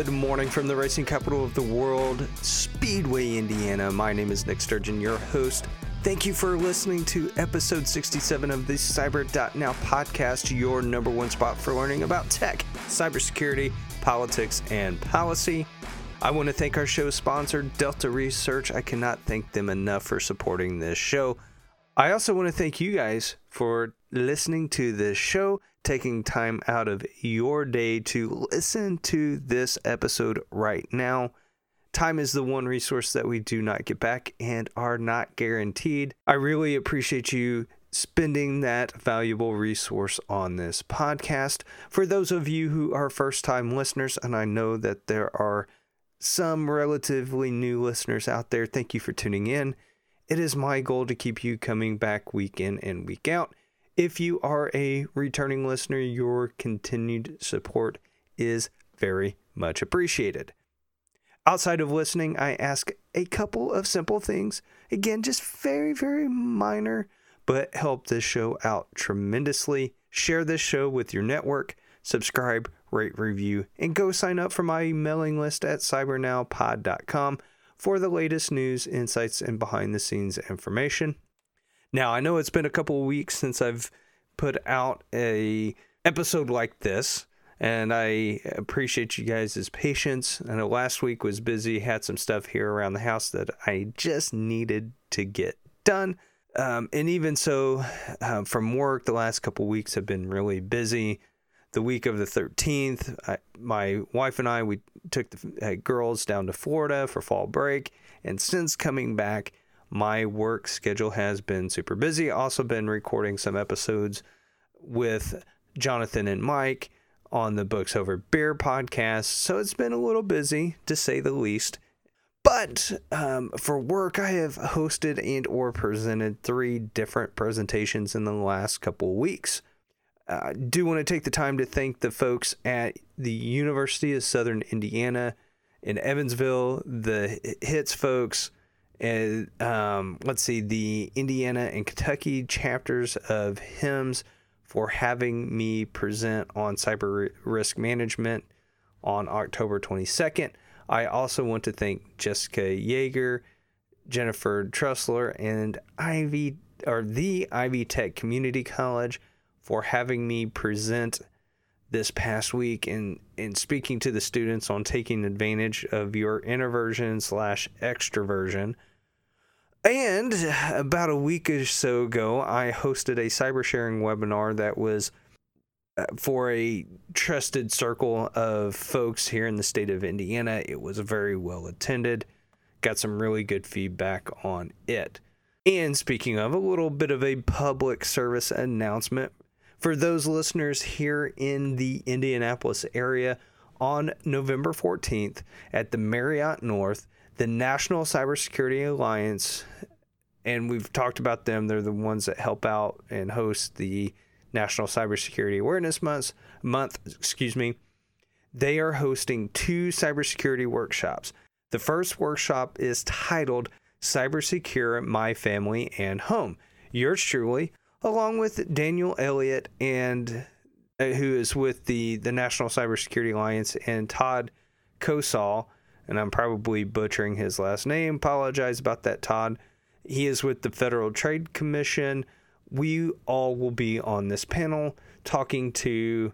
Good morning from the racing capital of the world, Speedway, Indiana. My name is Nick Sturgeon, your host. Thank you for listening to episode 67 of the Cyber.now podcast, your number one spot for learning about tech, cybersecurity, politics, and policy. I want to thank our show sponsor, Delta Research. I cannot thank them enough for supporting this show. I also want to thank you guys for listening to this show, taking time out of your day to listen to this episode right now. Time is the one resource that we do not get back and are not guaranteed. I really appreciate you spending that valuable resource on this podcast. For those of you who are first time listeners, and I know that there are some relatively new listeners out there, thank you for tuning in. It is my goal to keep you coming back week in and week out. If you are a returning listener, your continued support is very much appreciated. Outside of listening, I ask a couple of simple things. Again, just very, very minor, but help this show out tremendously. Share this show with your network, subscribe, rate, review, and go sign up for my mailing list at cybernowpod.com for the latest news, insights, and behind the scenes information. Now, I know it's been a couple of weeks since I've put out a episode like this, and I appreciate you guys' patience. I know last week was busy, had some stuff here around the house that I just needed to get done. Um, and even so, uh, from work, the last couple weeks have been really busy the week of the 13th, I, my wife and I we took the uh, girls down to Florida for fall break, and since coming back, my work schedule has been super busy. Also been recording some episodes with Jonathan and Mike on the Books Over Beer podcast, so it's been a little busy to say the least. But um, for work, I have hosted and or presented three different presentations in the last couple weeks. I uh, do want to take the time to thank the folks at the University of Southern Indiana in Evansville, the HITS folks, and um, let's see, the Indiana and Kentucky chapters of HIMSS for having me present on cyber risk management on October 22nd. I also want to thank Jessica Yeager, Jennifer Trussler, and Ivy or the Ivy Tech Community College for having me present this past week and in speaking to the students on taking advantage of your introversion slash extroversion. And about a week or so ago, I hosted a cyber sharing webinar that was uh, for a trusted circle of folks here in the state of Indiana. It was very well attended, got some really good feedback on it. And speaking of, a little bit of a public service announcement for those listeners here in the Indianapolis area, on November 14th at the Marriott North, the National Cybersecurity Alliance, and we've talked about them, they're the ones that help out and host the National Cybersecurity Awareness Month, month, excuse me. They are hosting two cybersecurity workshops. The first workshop is titled Cyber Secure My Family and Home. Yours truly along with Daniel Elliott and uh, who is with the the National Cybersecurity Alliance and Todd Kosal, and I'm probably butchering his last name. Apologize about that, Todd. He is with the Federal Trade Commission. We all will be on this panel talking to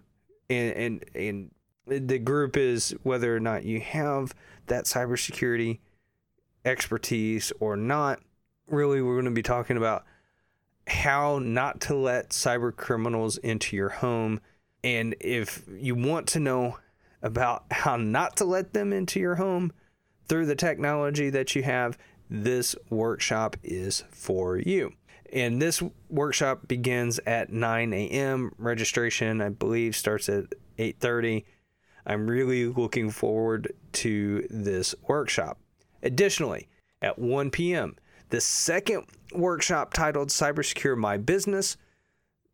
and and, and the group is whether or not you have that cybersecurity expertise or not. Really, we're going to be talking about how not to let cyber criminals into your home. And if you want to know about how not to let them into your home through the technology that you have, this workshop is for you. And this workshop begins at 9 a.m. Registration, I believe, starts at 8:30. I'm really looking forward to this workshop. Additionally, at 1 p.m., the second workshop titled Cybersecure My Business.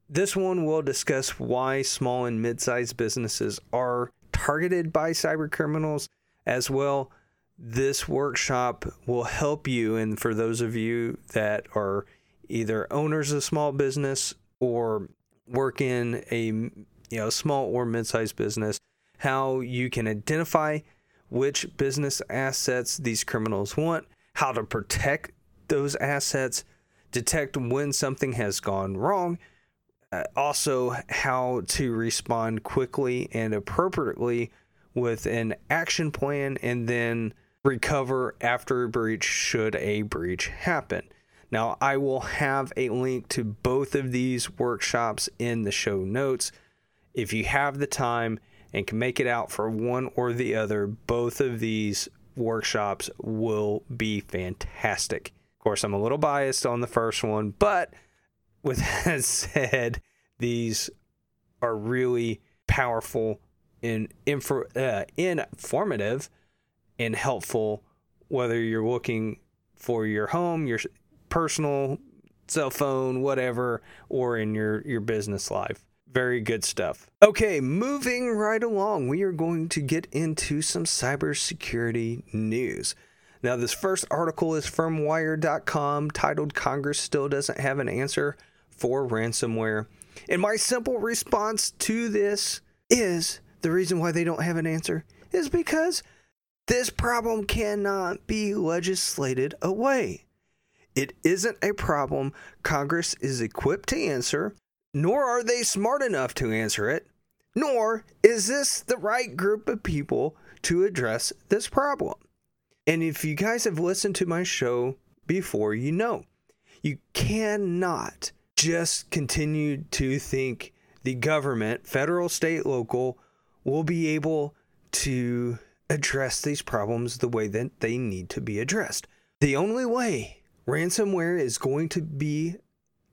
This one will discuss why small and mid sized businesses are targeted by cyber criminals as well. This workshop will help you, and for those of you that are either owners of small business or work in a you know small or mid-sized business, how you can identify which business assets these criminals want, how to protect those assets, detect when something has gone wrong, uh, also how to respond quickly and appropriately with an action plan, and then recover after a breach should a breach happen. Now, I will have a link to both of these workshops in the show notes. If you have the time and can make it out for one or the other, both of these workshops will be fantastic. Of course, I'm a little biased on the first one, but with that said, these are really powerful and info, uh, informative and helpful, whether you're looking for your home, your personal cell phone, whatever, or in your, your business life. Very good stuff. Okay, moving right along, we are going to get into some cybersecurity news. Now, this first article is from Wired.com titled Congress Still Doesn't Have an Answer for Ransomware. And my simple response to this is the reason why they don't have an answer is because this problem cannot be legislated away. It isn't a problem Congress is equipped to answer nor are they smart enough to answer it, nor is this the right group of people to address this problem. And if you guys have listened to my show before, you know you cannot just continue to think the government, federal, state, local, will be able to address these problems the way that they need to be addressed. The only way ransomware is going to be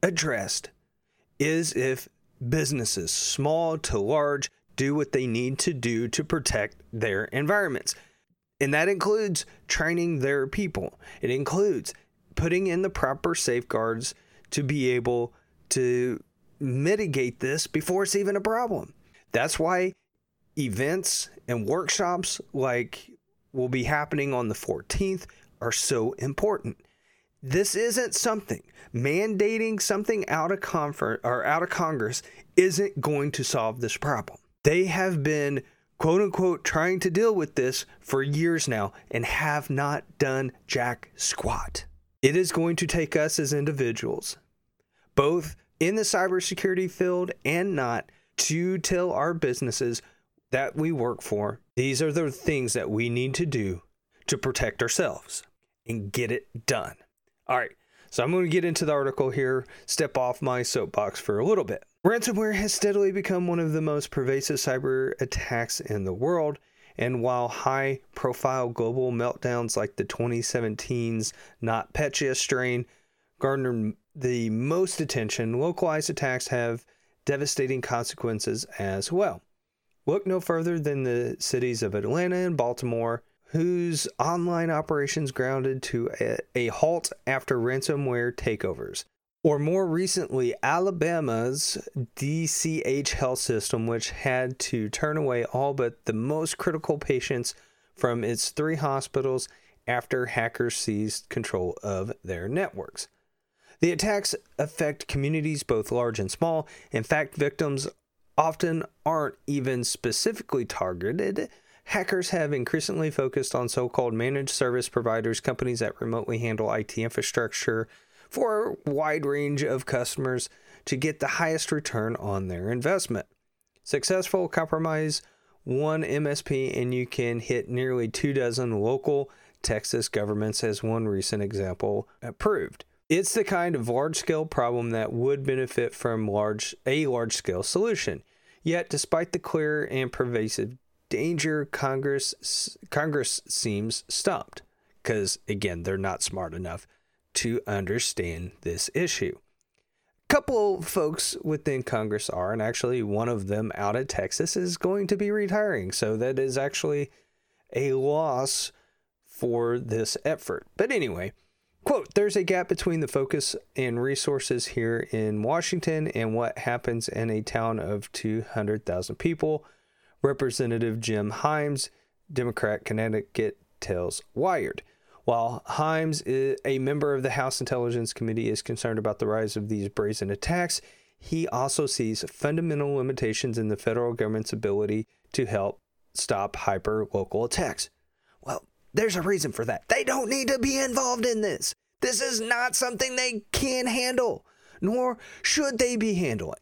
addressed is if businesses, small to large, do what they need to do to protect their environments. And that includes training their people, it includes putting in the proper safeguards to be able to mitigate this before it's even a problem. That's why events and workshops like will be happening on the 14th are so important. This isn't something mandating something out of confer- or out of Congress isn't going to solve this problem. They have been quote unquote trying to deal with this for years now and have not done jack squat. It is going to take us as individuals, both in the cybersecurity field and not, to tell our businesses that we work for these are the things that we need to do to protect ourselves and get it done. All right, so I'm going to get into the article here, step off my soapbox for a little bit. Ransomware has steadily become one of the most pervasive cyber attacks in the world. And while high profile global meltdowns like the 2017's NotPetya strain garnered the most attention, localized attacks have devastating consequences as well. Look no further than the cities of Atlanta and Baltimore, whose online operations grounded to a, a, halt after ransomware takeovers. Or more recently, Alabama's DCH health system, which had to turn away all but the most critical patients from its three hospitals after hackers seized control of their networks. The attacks affect communities both large and small. In fact, victims often aren't even specifically targeted hackers have increasingly focused on so called managed service providers, companies that remotely handle IT infrastructure for a wide range of customers to get the highest return on their investment. Successful compromise one MSP and you can hit nearly two dozen local Texas governments, as one recent example proved. It's the kind of large scale problem that would benefit from large a large scale solution. Yet, despite the clear and pervasive danger Congress Congress seems stumped because again they're not smart enough to understand this issue. A couple folks within Congress are, and actually one of them out of Texas is going to be retiring, so that is actually a loss for this effort. But anyway, quote, there's a gap between the focus and resources here in Washington and what happens in a town of 200,000 people Representative Jim Himes, Democrat Connecticut, tells Wired. While Himes, a member of the House Intelligence Committee, is concerned about the rise of these brazen attacks, he also sees fundamental limitations in the federal government's ability to help stop hyper local attacks. There's a reason for that. They don't need to be involved in this. This is not something they can handle, nor should they be handling.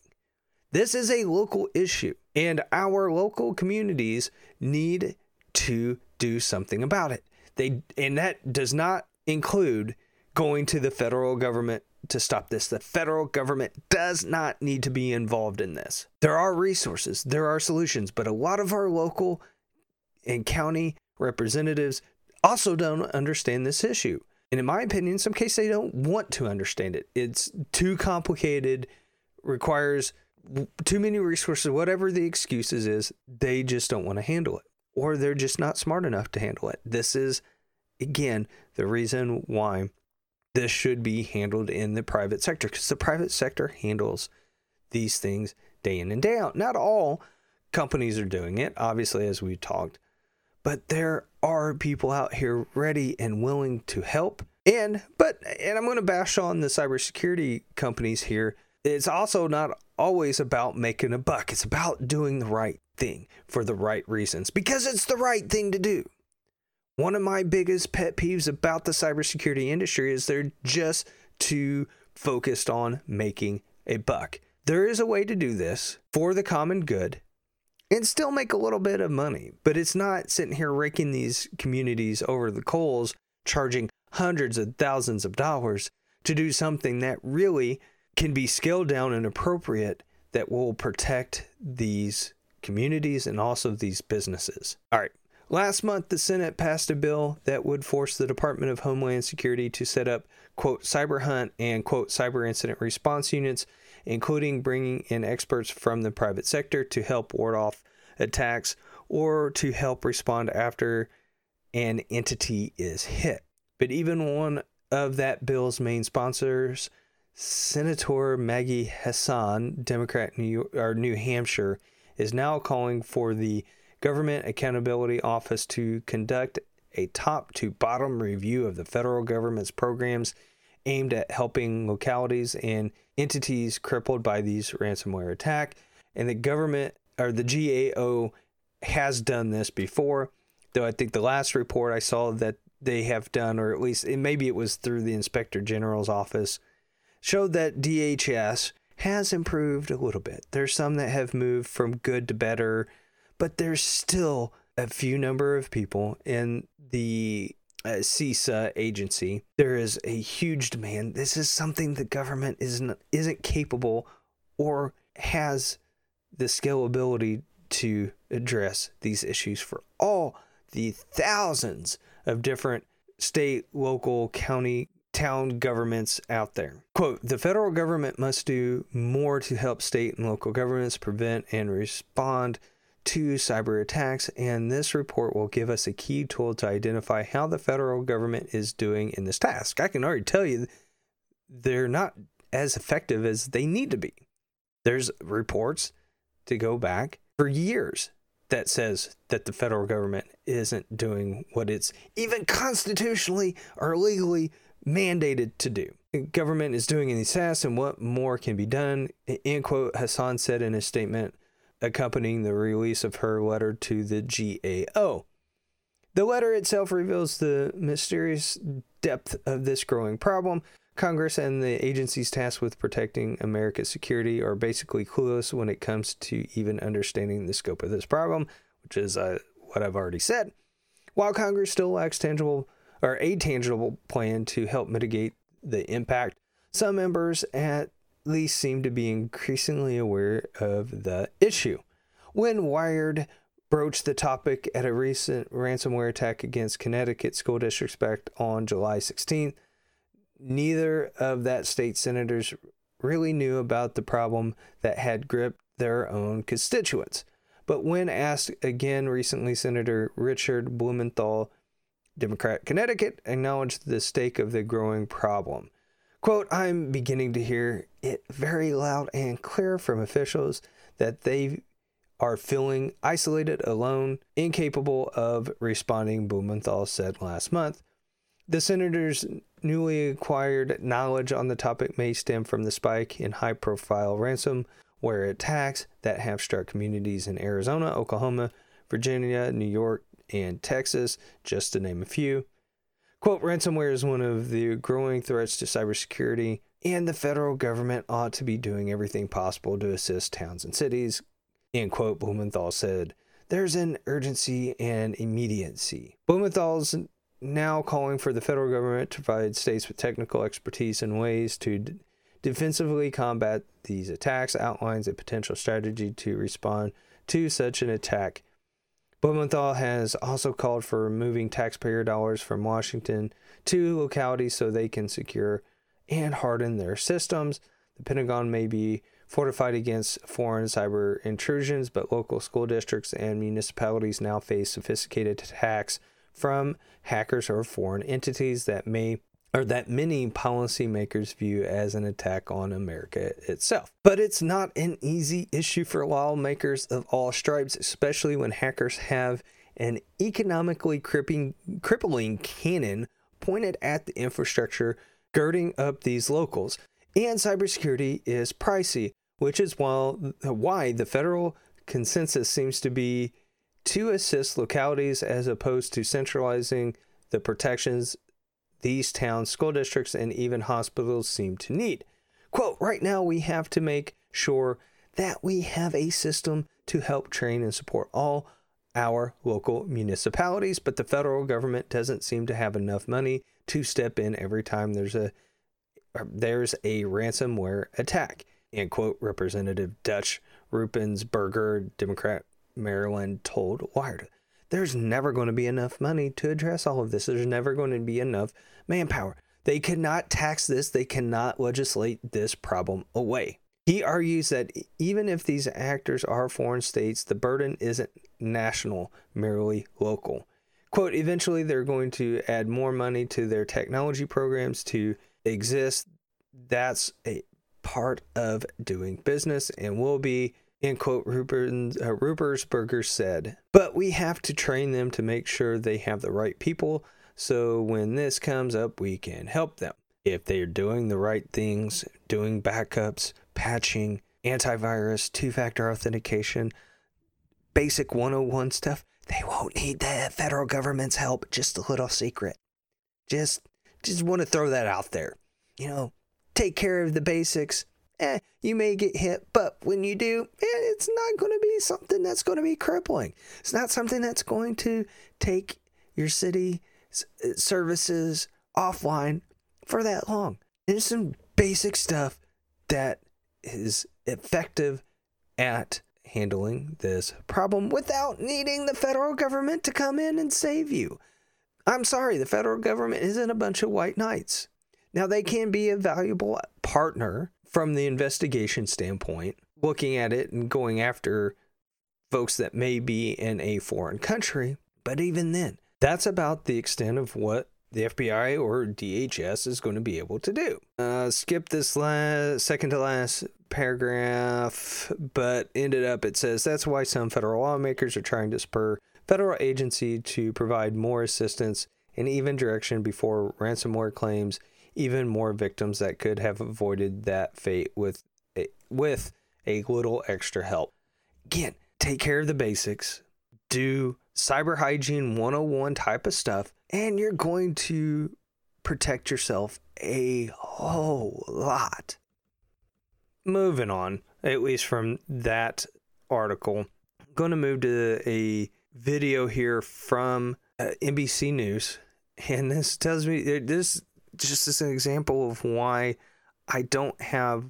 This is a local issue, and our local communities need to do something about it. They and that does not include going to the federal government to stop this. The federal government does not need to be involved in this. There are resources, there are solutions, but a lot of our local and county representatives also don't understand this issue. And in my opinion, in some cases, they don't want to understand it. It's too complicated, requires too many resources, whatever the excuses is, they just don't want to handle it. Or they're just not smart enough to handle it. This is, again, the reason why this should be handled in the private sector because the private sector handles these things day in and day out. Not all companies are doing it, obviously, as we talked, but there are people out here ready and willing to help. And, but, and I'm going to bash on the cybersecurity companies here. It's also not always about making a buck, it's about doing the right thing for the right reasons because it's the right thing to do. One of my biggest pet peeves about the cybersecurity industry is they're just too focused on making a buck. There is a way to do this for the common good and still make a little bit of money, but it's not sitting here raking these communities over the coals, charging hundreds of thousands of dollars to do something that really can be scaled down and appropriate that will protect these communities and also these businesses. All right, Last month, the Senate passed a bill that would force the Department of Homeland Security to set up, quote, cyber hunt and, quote, cyber incident response units, including bringing in experts from the private sector to help ward off attacks or to help respond after an entity is hit. But even one of that bill's main sponsors, Senator Maggie Hassan, Democrat New, or New Hampshire, is now calling for the Government Accountability Office to conduct a top to bottom review of the federal government's programs aimed at helping localities and entities crippled by these ransomware attack. And the government or the GAO has done this before, though I think the last report I saw that they have done, or at least it, maybe it was through the Inspector General's office, showed that DHS has improved a little bit. There's some that have moved from good to better but there's still a few number of people in the uh, CISA agency. There is a huge demand. This is something the government isn't isn't capable or has the scalability to address these issues for all the thousands of different state, local, county, town governments out there. Quote The federal government must do more to help state and local governments prevent and respond to cyber attacks, and this report will give us a key tool to identify how the federal government is doing in this task. I can already tell you they're not as effective as they need to be. There's reports to go back for years that says that the federal government isn't doing what it's even constitutionally or legally mandated to do. The government is doing in these tasks and what more can be done. End quote, Hassan said in his statement accompanying the release of her letter to the GAO. The letter itself reveals the mysterious depth of this growing problem. Congress and the agencies tasked with protecting America's security are basically clueless when it comes to even understanding the scope of this problem, which is uh, what I've already said. While Congress still lacks tangible or a tangible plan to help mitigate the impact, some members at seem to be increasingly aware of the issue. When Wired broached the topic at a recent ransomware attack against Connecticut school districts back on July 16th, neither of that state senators really knew about the problem that had gripped their own constituents. But when asked again recently, Senator Richard Blumenthal, Democrat Connecticut, acknowledged the stake of the growing problem. Quote, I'm beginning to hear it very loud and clear from officials that they are feeling isolated, alone, incapable of responding, Blumenthal said last month. The senator's newly acquired knowledge on the topic may stem from the spike in high profile ransomware attacks that have struck communities in Arizona, Oklahoma, Virginia, New York, and Texas, just to name a few. Quote, ransomware is one of the growing threats to cybersecurity, and the federal government ought to be doing everything possible to assist towns and cities. End quote, Blumenthal said. There's an urgency and immediacy. Blumenthal's now calling for the federal government to provide states with technical expertise and ways to d- defensively combat these attacks, outlines a potential strategy to respond to such an attack Blumenthal has also called for removing taxpayer dollars from Washington to localities so they can secure and harden their systems. The Pentagon may be fortified against foreign cyber intrusions, but local school districts and municipalities now face sophisticated attacks from hackers or foreign entities that may or that many policymakers view as an attack on America itself. But it's not an easy issue for lawmakers of all stripes, especially when hackers have an economically crippling, crippling cannon pointed at the infrastructure girding up these locals. And cybersecurity is pricey, which is why the federal consensus seems to be to assist localities as opposed to centralizing the protections these towns, school districts, and even hospitals seem to need. Quote, right now we have to make sure that we have a system to help train and support all our local municipalities, but the federal government doesn't seem to have enough money to step in every time there's a uh, there's a ransomware attack. End quote, Representative Dutch Ruppersberger, Democrat Maryland, told Wired there's never going to be enough money to address all of this. There's never going to be enough manpower. They cannot tax this, they cannot legislate this problem away. He argues that even if these actors are foreign states, the burden isn't national, merely local. Quote, eventually they're going to add more money to their technology programs to exist. That's a part of doing business and will be end quote, Rupert, uh, Ruppersberger said. But we have to train them to make sure they have the right people so when this comes up, we can help them. If they're doing the right things, doing backups, patching, antivirus, two factor authentication, basic 101 stuff, they won't need the federal government's help. Just a little secret. Just just want to throw that out there. You know, take care of the basics, eh, you may get hit, but when you do, eh, it's not going to be something that's going to be crippling. It's not something that's going to take your city eh, services offline for that long. There's some basic stuff that is effective at handling this problem without needing the federal government to come in and save you. I'm sorry, the federal government isn't a bunch of white knights. Now, they can be a valuable partner from the investigation standpoint, looking at it and going after folks that may be in a foreign country. But even then, that's about the extent of what the FBI or DHS is going to be able to do. Uh, skip this last, second to last paragraph, but ended up it says that's why some federal lawmakers are trying to spur federal agency to provide more assistance and even direction before ransomware claims even more victims that could have avoided that fate with a, with a little extra help. Again, take care of the basics, do cyber hygiene 101 type of stuff, and you're going to protect yourself a whole lot. Moving on, at least from that article, I'm going to move to a video here from uh, NBC News. And this tells me this just as an example of why I don't have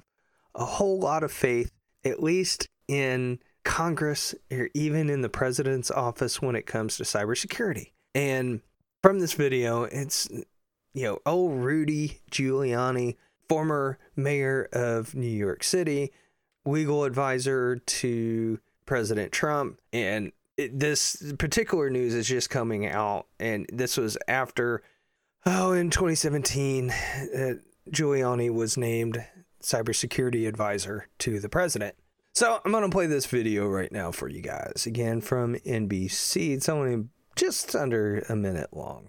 a whole lot of faith, at least in Congress or even in the president's office when it comes to cybersecurity. And from this video, it's, you know, oh, Rudy Giuliani, former mayor of New York City, legal advisor to President Trump. And it, this particular news is just coming out. And this was after Oh, in 2017, uh, Giuliani was named cybersecurity advisor to the president. So I'm going to play this video right now for you guys. Again, from NBC. It's only just under a minute long.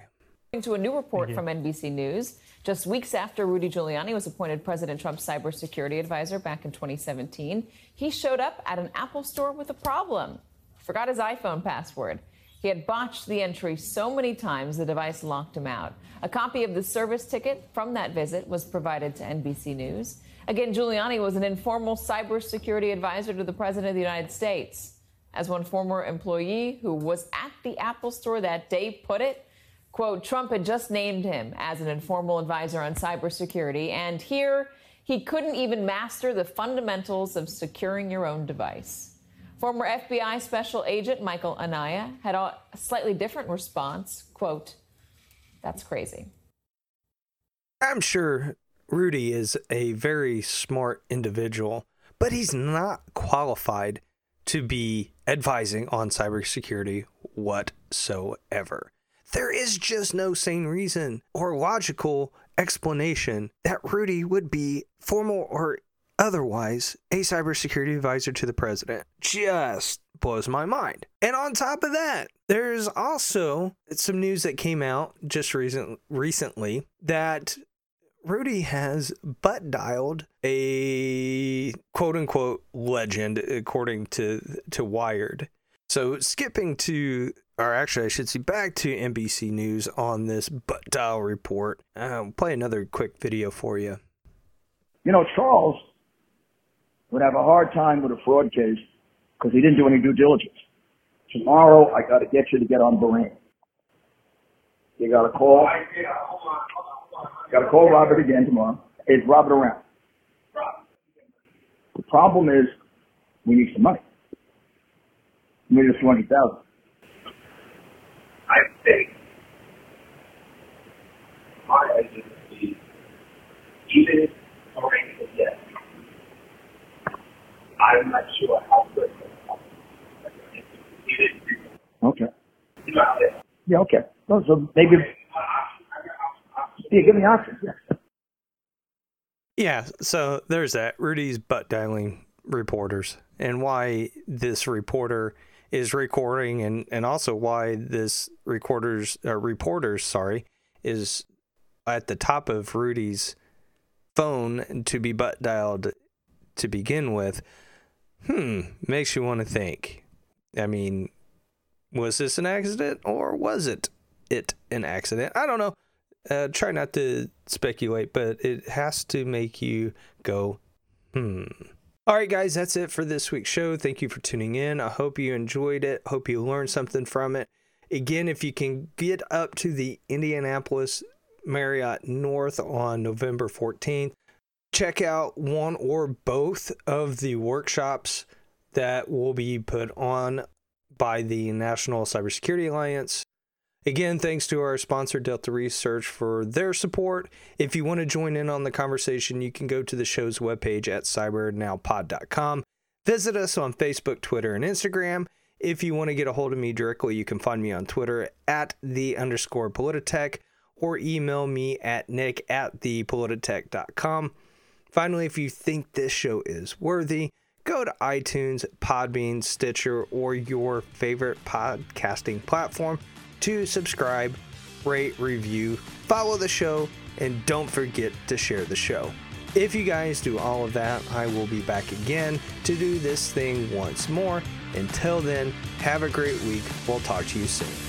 To a new report from NBC News, just weeks after Rudy Giuliani was appointed President Trump's cybersecurity advisor back in 2017, he showed up at an Apple store with a problem. Forgot his iPhone password. He had botched the entry so many times the device locked him out. A copy of the service ticket from that visit was provided to NBC News. Again, Giuliani was an informal cybersecurity advisor to the President of the United States. As one former employee who was at the Apple store that day put it, quote, Trump had just named him as an informal advisor on cybersecurity, and here he couldn't even master the fundamentals of securing your own device. Former FBI Special Agent Michael Anaya had a slightly different response. Quote, that's crazy. I'm sure Rudy is a very smart individual, but he's not qualified to be advising on cybersecurity whatsoever. There is just no sane reason or logical explanation that Rudy would be formal or otherwise a cybersecurity advisor to the president. Just blows my mind. And on top of that, there's also some news that came out just recent, recently that Rudy has butt dialed a quote unquote legend according to to Wired. So skipping to or actually I should say back to NBC News on this butt dial report. Uh, I'll play another quick video for you. You know, Charles would have a hard time with a fraud case because he didn't do any due diligence. Tomorrow, I got to get you to get on Bahrain. You got to call. Got to call Robert again tomorrow. Is Robert around? The problem is, we need some money. We need a few hundred thousand. I think my agency, even Bahrain is yes. I'm not sure how good Okay. Yeah, okay. Well, so maybe, yeah, give me options. Yeah. Yeah, so there's that. Rudy's butt dialing reporters and why this reporter is recording and, and also why this recorders uh, reporters sorry is at the top of Rudy's phone to be butt dialed to begin with hmm makes you want to think I mean was this an accident or was it it an accident I don't know uh, try not to speculate but it has to make you go hmm all right, guys, that's it for this week's show. Thank you for tuning in. I hope you enjoyed it. Hope you learned something from it. Again, if you can get up to the Indianapolis Marriott North on November 14th, check out one or both of the workshops that will be put on by the National Cybersecurity Alliance. Again, thanks to our sponsor, Delta Research, for their support. If you want to join in on the conversation, you can go to the show's webpage at cybernowpod.com. Visit us on Facebook, Twitter, and Instagram. If you want to get a hold of me directly, you can find me on Twitter at the underscore Polititech or email me at nick at thepolititech.com. Finally, if you think this show is worthy, go to iTunes, Podbean, Stitcher, or your favorite podcasting platform to subscribe, rate, review, follow the show, and don't forget to share the show. If you guys do all of that, I will be back again to do this thing once more. Until then, have a great week. We'll talk to you soon.